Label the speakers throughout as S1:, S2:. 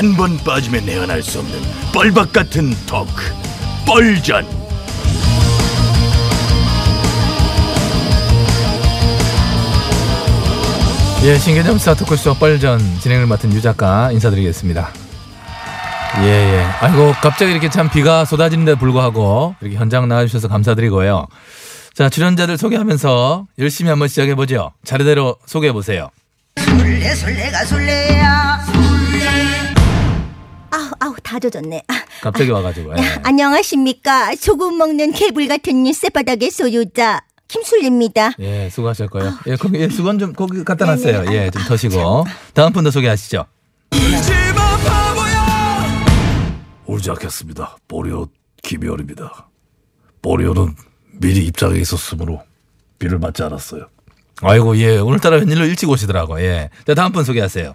S1: 한 번 빠지면 내안할 수 없는 뻘박 같은 토크 뻘전
S2: 예, 신개념 스타 토크쇼 뻘전 진행을 맡은 유 작가 인사드리겠습니다. 예, 예. 아이고, 갑자기 이렇게 참 비가 쏟아지는데 불구하고 이렇게 현장 나와주셔서 감사드리고요. 자, 출연자들 소개하면서 열심히 한번 시작해보죠. 차례대로 소개해보세요.
S3: 술래 술래가 술래야
S4: 다 젖었네. 아,
S2: 갑자기 와가지고. 예.
S4: 안녕하십니까. 조금 먹는 개불 같은 쌔바닥의 소유자 김술래입니다.
S2: 예, 수고하셨고요. 예, 거기, 예, 수건 좀 거기 갖다 놨어요. 예, 좀 터시고. 다음 분 더 소개하시죠.
S1: 울지 않겠습니다 보리오 김희열입니다 보리오는 미리 입장에 있었으므로 비를 맞지 않았어요
S2: 아이고, 예, 오늘따라 웬일로 일찍 오시더라고. 예. 자, 다음 분 소개하세요.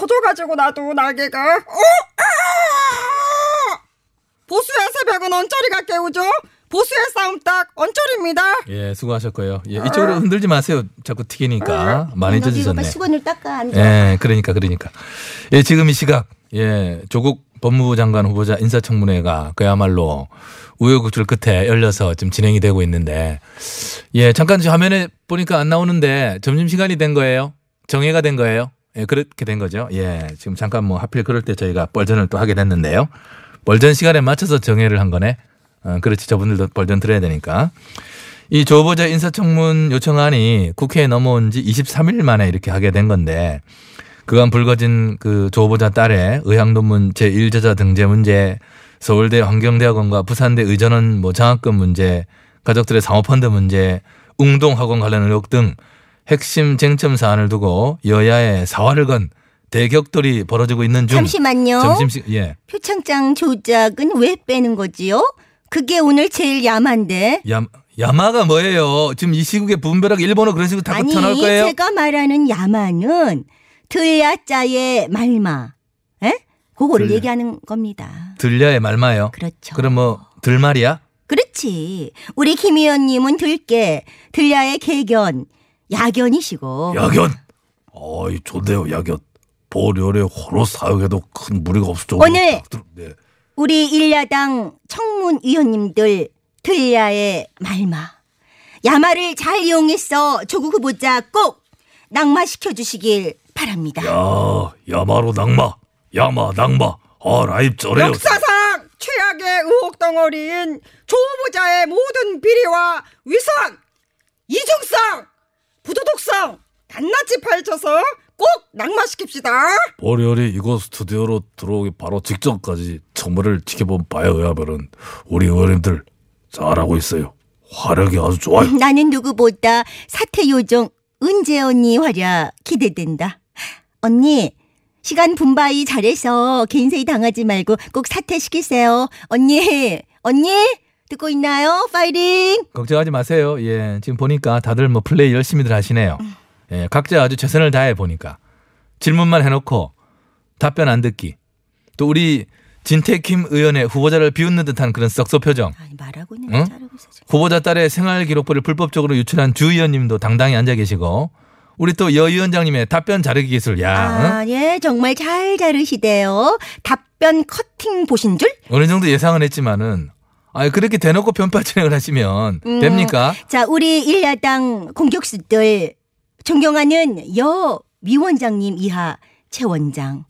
S3: 어 젖어가지고 나도 날개가 어? 아! 보수의 새벽은 언저리가 깨우죠 보수의 싸움 딱 언저리입니다
S2: 예, 수고하셨고요. 예, 이쪽으로 흔들지 마세요. 자꾸 튀기니까. 많이 젖으셨네.
S4: 수건을 닦아 앉아.
S2: 예, 그러니까, 그러니까. 예, 지금 이 시각, 예, 조국 법무부 장관 후보자 인사청문회가 그야말로 우여곡절 끝에 열려서 지금 진행이 되고 있는데, 예, 잠깐 저 화면에 보니까 안 나오는데 점심 시간이 된 거예요? 정해가 된 거예요? 예, 그렇게 된 거죠. 예, 지금 잠깐 뭐 하필 그럴 때 저희가 뻘전을 또 하게 됐는데요. 뻘전 시간에 맞춰서 정해를 한 거네. 어, 그렇지. 저분들도 뻘전 들어야 되니까. 이 조 후보자 인사청문 요청안이 국회에 넘어온 지 23일 만에 이렇게 하게 된 건데 그간 불거진 그 조 후보자 딸의 의학 논문 제1저자 등재 문제, 서울대 환경대학원과 부산대 의전원 뭐 장학금 문제, 가족들의 사모펀드 문제, 웅동학원 관련 의혹 등 핵심 쟁점 사안을 두고 여야의 사활을 건 대격돌이 벌어지고 있는 중
S4: 잠시만요.
S2: 점심시 예.
S4: 표창장 조작은 왜 빼는 거지요? 그게 오늘 제일 야만데.
S2: 야, 야마가 뭐예요? 지금 이 시국에 분별하게 일본어 그런 식으로 다
S4: 아니
S2: 터나올 거예요?
S4: 제가 말하는 야만은 들야자의 말마. 에? 그거를
S2: 들야.
S4: 얘기하는 겁니다.
S2: 들려의 말마요.
S4: 그렇죠.
S2: 그럼 뭐 들말이야?
S4: 그렇지. 우리 김 의원님은 들깨, 들야의 개견, 야견이시고.
S1: 야견 어이 좋네요 야견 보리오를 호로 사용해도 큰 무리가 없을 정도로
S4: 오늘
S1: 딱 들어- 네.
S4: 우리 일야당 청문위원님들 들야의 말마. 야마를 잘 이용해서 조국 후보자 꼭 낙마시켜 주시길 바랍니다.
S1: 야 야마로 낙마 야마 낙마 아 라임 쩌래요
S3: 역사상 최악의 의혹 덩어리인 조 후보자의 모든 비리와 위선 이중성 부도덕성 낱낱이 파헤쳐서 꼭 낙마시킵시다
S1: 보리오리 이곳 스튜디오로 들어오기 바로 직전까지 청문회를 지켜본 바에 의하면은 우리 의원님들 잘하고 있어요 화력이 아주 좋아요
S4: 나는 누구보다 사태 요정 은재 언니 활약 기대된다. 언니, 시간 분바이 잘해서 겐세이 당하지 말고 꼭 사퇴시키세요. 언니, 언니, 듣고 있나요? 파이팅!
S2: 걱정하지 마세요. 예, 지금 보니까 다들 뭐 플레이 열심히들 하시네요. 예, 각자 아주 최선을 다해 보니까 질문만 해놓고 답변 안 듣기. 또 우리 진태킴 의원의 후보자를 비웃는 듯한 그런 썩소 표정.
S4: 아니, 말하고 있는
S2: 응?
S4: 거 잘하고 있어. 지금.
S2: 후보자 딸의 생활 기록부를 불법적으로 유출한 주 의원님도 당당히 앉아 계시고 우리 또 여 위원장님의 답변 자르기 기술. 야,
S4: 아, 예, 정말 잘 자르시대요. 답변 커팅 보신 줄?
S2: 어? 느 정도 예상은 했지만은 아 그렇게 대놓고 편파 진행을 하시면
S4: 음.
S2: 됩니까?
S4: 자, 우리 일야당 공격수들 존경하는 여 위원장님 이하 최 원장,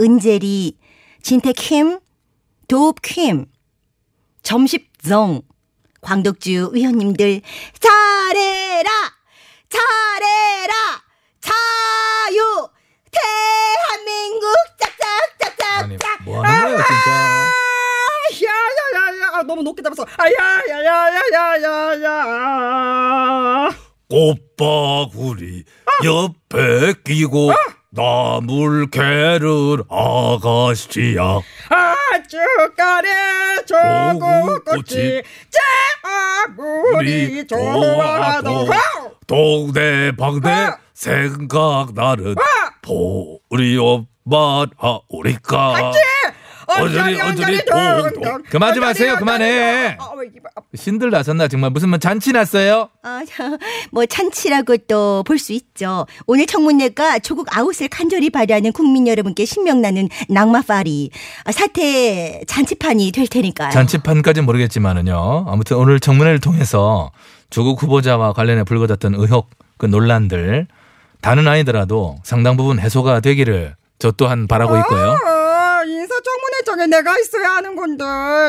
S4: 은재리, 진택킴, 도읍킴, 점십정, 광덕주 위원님들 잘해라, 잘해라, 자유 대한민국 짝짝짝짝짝.
S2: 아니 뭐 하는 거예요 진짜?
S3: 야야야야 너무 높게 잡았어. 아야야야야야야야.
S1: 꽃바구리 옆에 끼고 나물 캐를 아가씨야
S3: 아주까리 조구꽃이
S1: 우리
S3: 자아무리 좋아도
S1: 좋아도 동네 방네
S3: 아!
S1: 생각나는 보리 엄마 아오리까
S3: 언저리 언저리 동동
S2: 그만 좀 하세요, 그만해. 신들 나섰나 정말 무슨 뭐 잔치 났어요?
S4: 아, 저, 뭐 잔치라고 또 볼 수 있죠. 오늘 청문회가 조국 아웃을 간절히 바라는 국민 여러분께 신명나는 낙마파리 아, 사태 잔치판이 될 테니까요.
S2: 잔치판까지는 모르겠지만은요. 아무튼 오늘 청문회를 통해서 조국 후보자와 관련해 불거졌던 의혹, 그 논란들 다는 아니더라도 상당 부분 해소가 되기를 저 또한 바라고 있고요.
S3: 아, 인사청문회장에 내가 있어야 하는 건데.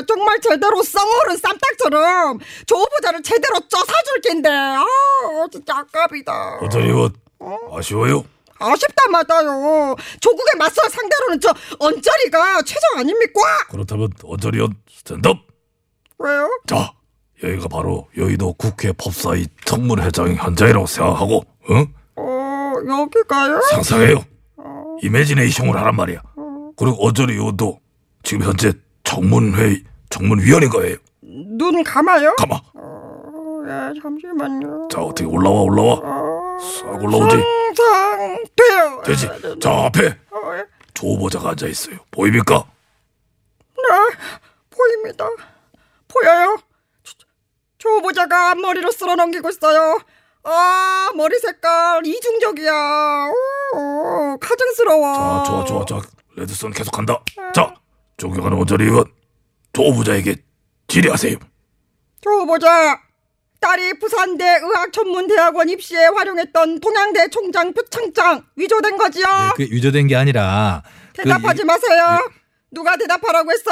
S3: 정말 제대로 썩어른 쌈딱처럼 조 후보자를 제대로 쪄 사줄 겐데. 아 진짜 아깝이다.
S1: 어전 의원 아쉬워요?
S3: 아쉽다 마다요. 조국에 맞설 상대로는 저 언저리가 최종 아닙니까?
S1: 그렇다면 어전 의원 스탠드업!
S3: 왜요?
S1: 자 여기가 바로 여의도 국회 법사위 청문회장 현장이라고 생각하고 응?
S3: 어 여기가요?
S1: 상상해요. 이매지네이션을 하란 말이야. 그리고 어저리 의원도 지금 현재 청문회의 청문위원인 거예요.
S3: 눈 감아요
S1: 가마.
S3: 어, 예, 잠시만요
S1: 자 어떻게 올라와 올라와. 싹 올라오지.
S3: 상상돼요
S1: 되지. 자 앞에
S3: 어, 예.
S1: 조 후보자가 앉아 있어요. 보입니까?
S3: 네, 보입니다. 보여요? 조, 조 후보자가 앞머리로 쓸어 넘기고 있어요. 아, 머리 색깔 이중적이야. 오, 가증스러워.
S1: 자 좋아 좋아 좋아. 레드선 계속한다. 자 존경하는 어저리 의원 조 후보자에게 질의하세요.
S3: 조 후보자, 딸이 부산대 의학전문대학원 입시에 활용했던 동양대 총장 표창장 위조된 거지요?
S2: 네, 그게 위조된 게 아니라 그
S3: 대답하지
S2: 이-
S3: 마세요. 누가 대답하라고 했어?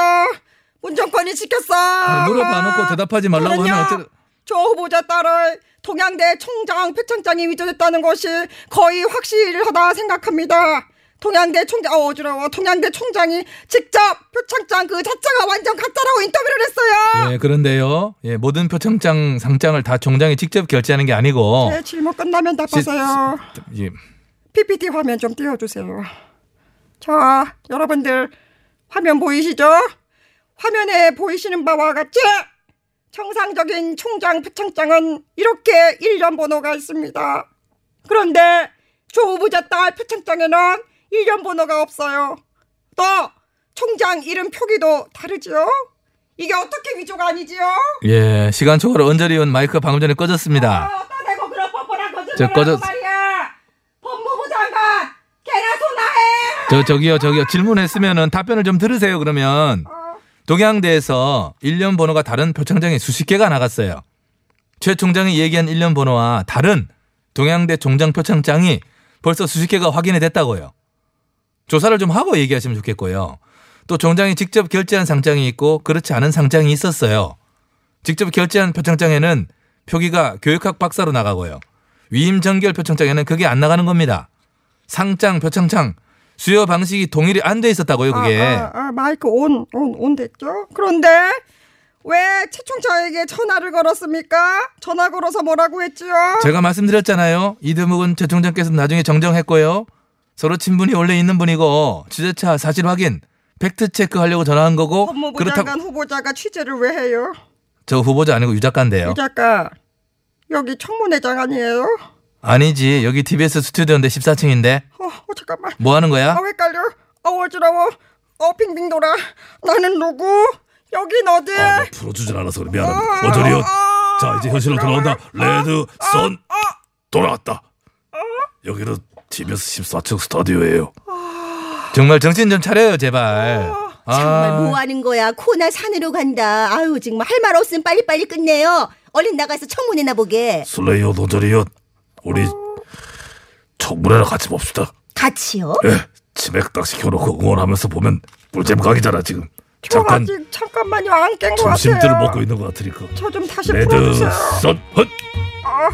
S3: 문정권이 지켰어.
S2: 아니, 물어봐 놓고 대답하지 말라고 하면 어쩌
S3: 조 후보자 딸을 동양대 총장 표창장이 위조됐다는 것이 거의 확실하다 생각합니다. 동양대 총장 어, 어지러워. 동양대 총장이 직접 표창장 그 자체가 완전 가짜라고 인터뷰를 했어요.
S2: 예, 그런데요. 예, 모든 표창장 상장을 다 총장이 직접 결제하는 게 아니고
S3: 제 질문 끝나면 답하세요.
S2: 예,
S3: PPT 화면 좀 띄워주세요. 자, 여러분들 화면 보이시죠? 화면에 보이시는 바와 같이 정상적인 총장 표창장은 이렇게 일련 번호가 있습니다. 그런데 조 후보자 딸 표창장에는 일련 번호가 없어요. 또 총장 이름 표기도 다르지요? 이게 어떻게 위조가 아니지요?
S2: 예, 시간 초과로 언저리 의원 마이크 방금 전에 꺼졌습니다.
S3: 아, 떠내고 그런 뻔뻔한
S2: 꺼져-
S3: 하고 말이야. 법무부 장관, 개나 소나해.
S2: 저 저기요, 저기요. 질문했으면은 답변을 좀 들으세요. 그러면 동양대에서 일련 번호가 다른 표창장이 수십 개가 나갔어요. 최 총장이 얘기한 일련 번호와 다른 동양대 총장 표창장이 벌써 수십 개가 확인이 됐다고요. 조사를 좀 하고 얘기하시면 좋겠고요. 또 총장이 직접 결제한 상장이 있고 그렇지 않은 상장이 있었어요. 직접 결제한 표창장에는 표기가 교육학 박사로 나가고요. 위임 전결 표창장에는 그게 안 나가는 겁니다. 상장, 표창장 수요 방식이 동일이 안 돼 있었다고요, 그게.
S3: 아, 아, 아, 마이크 온, 온, 온 됐죠? 그런데 왜 최총장에게 전화를 걸었습니까? 전화 걸어서 뭐라고 했지요?
S2: 제가 말씀드렸잖아요. 이 대목은 최 총장께서 나중에 정정했고요. 서로 친분이 원래 있는 분이고 취재차 사실 확인, 팩트 체크 하려고 전화한 거고
S3: 법무부
S2: 그렇다고
S3: 장관 후보자가 취재를 왜 해요?
S2: 저 후보자 아니고 유 작가인데요.
S3: 유 작가, 여기 청문회장 아니에요?
S2: 아니지. 여기 TBS 스튜디오인데 14층인데
S3: 어, 어 잠깐만.
S2: 뭐 하는 거야?
S3: 아, 헷갈려. 어, 어지러워. 어, 빙빙 돌아. 나는 누구? 여긴 어디?
S1: 아, 나 풀어주질 않아서 그래 미안합니다. 어저리 의원 자 이제 현실로 돌아온다. Red Sun 돌아왔다. 여기는 TBS 14층 스튜디오예요.
S2: 정말 정신 좀 차려요, 제발.
S4: 정말
S5: 아,
S4: 뭐 하는 거야? 코너 산으로 간다. 아유 정말 할 말 없으면 빨리빨리 끝내요. 얼른 나가서 청문회나 보게.
S2: 슬레이어 노절이요. 우리 청문회나 같이 봅시다.
S4: 같이요?
S2: 예, 치맥 딱 시켜놓고 응원하면서 보면 꿀잼 각이잖아 지금.
S3: 저
S2: 잠깐
S3: 아직 잠깐만요 안 깬것
S2: 점심들을
S3: 같아요.
S2: 먹고 있는 것 같으니까.
S3: 저 좀 다시
S2: 레드
S3: 풀어주세요.
S2: 선 헛.
S3: 아,